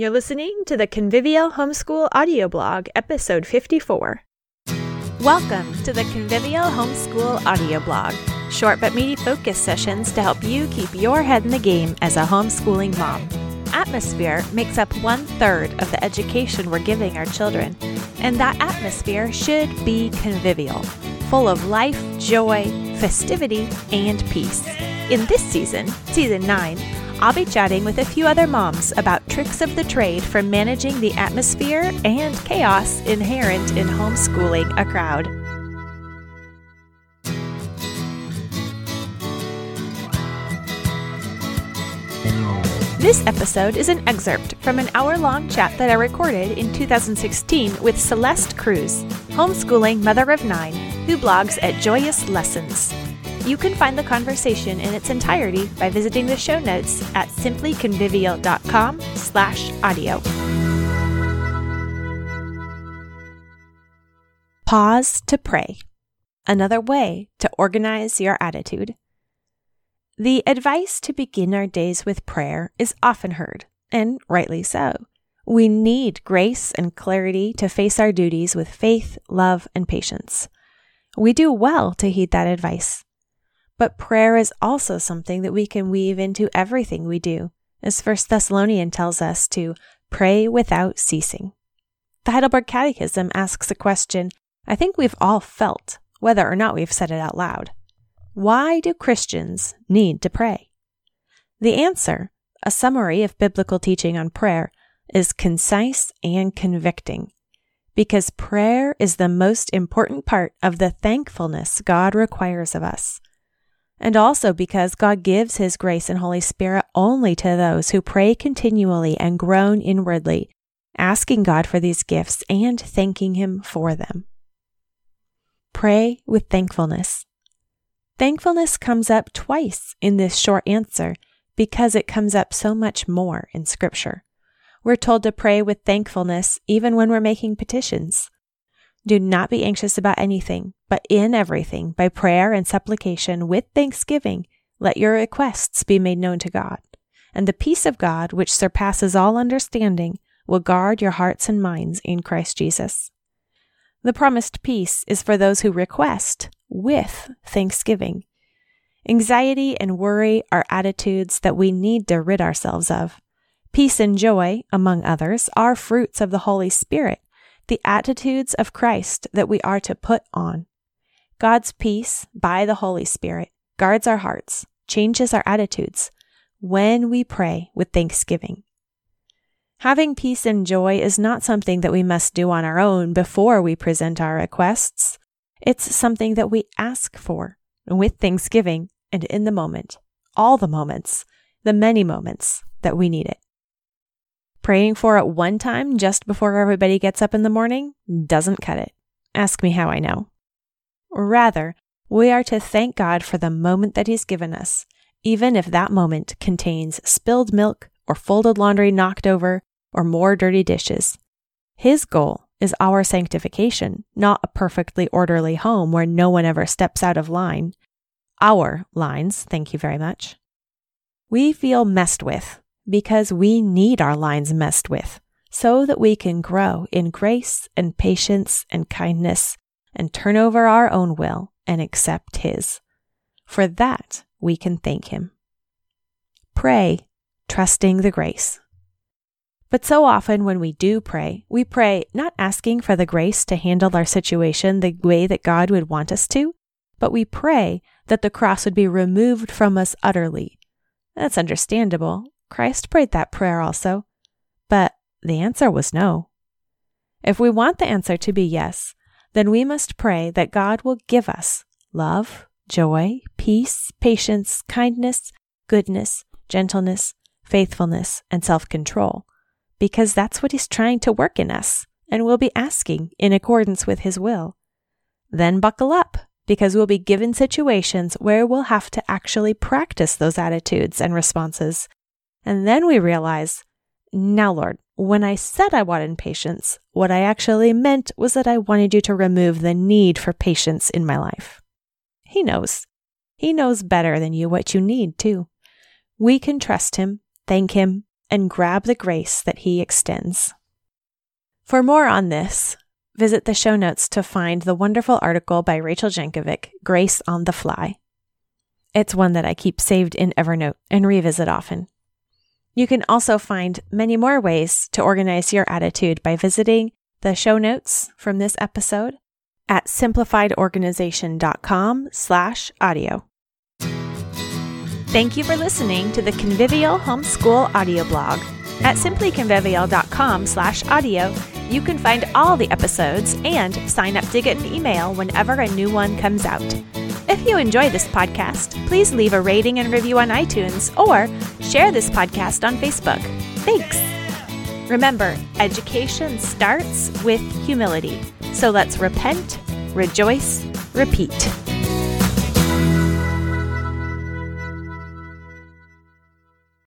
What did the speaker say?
You're listening to the Convivial Homeschool Audio Blog, episode 54. Welcome to the Convivial Homeschool Audio Blog, short but meaty focus sessions to help you keep your head in the game as a homeschooling mom. Atmosphere makes up one third of the education we're giving our children, and that atmosphere should be convivial, full of life, joy, festivity, and peace. In this season, season 9, I'll be chatting with a few other moms about tricks of the trade for managing the atmosphere and chaos inherent in homeschooling a crowd. This episode is an excerpt from an hour long chat that I recorded in 2016 with Celeste Cruz, homeschooling mother of nine, who blogs at Joyous Lessons. You can find the conversation in its entirety by visiting the show notes at simplyconvivial.com slash audio. Pause to pray. Another way to organize your attitude. The advice to begin our days with prayer is often heard, and rightly so. We need grace and clarity to face our duties with faith, love, and patience. We do well to heed that advice. But prayer is also something that we can weave into everything we do, as 1 Thessalonian tells us to pray without ceasing. The Heidelberg Catechism asks a question I think we've all felt, whether or not we've said it out loud. Why do Christians need to pray? The answer, a summary of biblical teaching on prayer, is concise and convicting. Because prayer is the most important part of the thankfulness God requires of us and also because God gives His grace and Holy Spirit only to those who pray continually and groan inwardly, asking God for these gifts and thanking Him for them. Pray with thankfulness. Thankfulness comes up twice in this short answer because it comes up so much more in Scripture. We're told to pray with thankfulness even when we're making petitions. Do not be anxious about anything, but in everything, by prayer and supplication with thanksgiving, let your requests be made known to God. And the peace of God, which surpasses all understanding, will guard your hearts and minds in Christ Jesus. The promised peace is for those who request with thanksgiving. Anxiety and worry are attitudes that we need to rid ourselves of. Peace and joy, among others, are fruits of the Holy Spirit the attitudes of Christ that we are to put on. God's peace by the Holy Spirit guards our hearts, changes our attitudes when we pray with thanksgiving. Having peace and joy is not something that we must do on our own before we present our requests. It's something that we ask for with thanksgiving and in the moment, all the moments, the many moments that we need it. Praying for it one time just before everybody gets up in the morning doesn't cut it. Ask me how I know. Rather, we are to thank God for the moment that He's given us, even if that moment contains spilled milk or folded laundry knocked over or more dirty dishes. His goal is our sanctification, not a perfectly orderly home where no one ever steps out of line. Our lines, thank you very much. We feel messed with because we need our lines messed with so that we can grow in grace and patience and kindness and turn over our own will and accept His. For that, we can thank Him. Pray, trusting the grace. But so often when we do pray, we pray not asking for the grace to handle our situation the way that God would want us to, but we pray that the cross would be removed from us utterly. That's understandable Christ prayed that prayer also, but the answer was no. If we want the answer to be yes, then we must pray that God will give us love, joy, peace, patience, kindness, goodness, gentleness, faithfulness, and self control, because that's what He's trying to work in us and we'll be asking in accordance with His will. Then buckle up, because we'll be given situations where we'll have to actually practice those attitudes and responses and then we realize, now, Lord, when I said I wanted patience, what I actually meant was that I wanted you to remove the need for patience in my life. He knows. He knows better than you what you need, too. We can trust Him, thank Him, and grab the grace that He extends. For more on this, visit the show notes to find the wonderful article by Rachel Jankovic, Grace on the Fly. It's one that I keep saved in Evernote and revisit often. You can also find many more ways to organize your attitude by visiting the show notes from this episode at simplifiedorganization.com slash audio. Thank you for listening to the Convivial Homeschool audio blog. At simplyconvivial.com slash audio, you can find all the episodes and sign up to get an email whenever a new one comes out. If you enjoy this podcast, please leave a rating and review on iTunes or share this podcast on Facebook. Thanks. Remember, education starts with humility. So let's repent, rejoice, repeat.